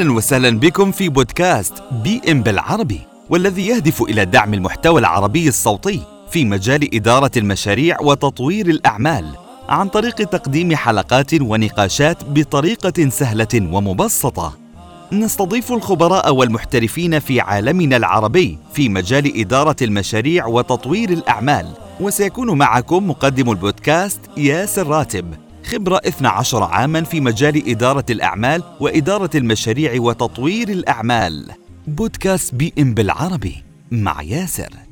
أهلا وسهلا بكم في بودكاست بي إم بالعربي والذي يهدف إلى دعم المحتوى العربي الصوتي في مجال إدارة المشاريع وتطوير الأعمال عن طريق تقديم حلقات ونقاشات بطريقة سهلة ومبسطة. نستضيف الخبراء والمحترفين في عالمنا العربي في مجال إدارة المشاريع وتطوير الأعمال وسيكون معكم مقدم البودكاست ياسر راتب. خبرة 12 عاما في مجال إدارة الأعمال وإدارة المشاريع وتطوير الأعمال. بودكاست بي إم بالعربي مع ياسر.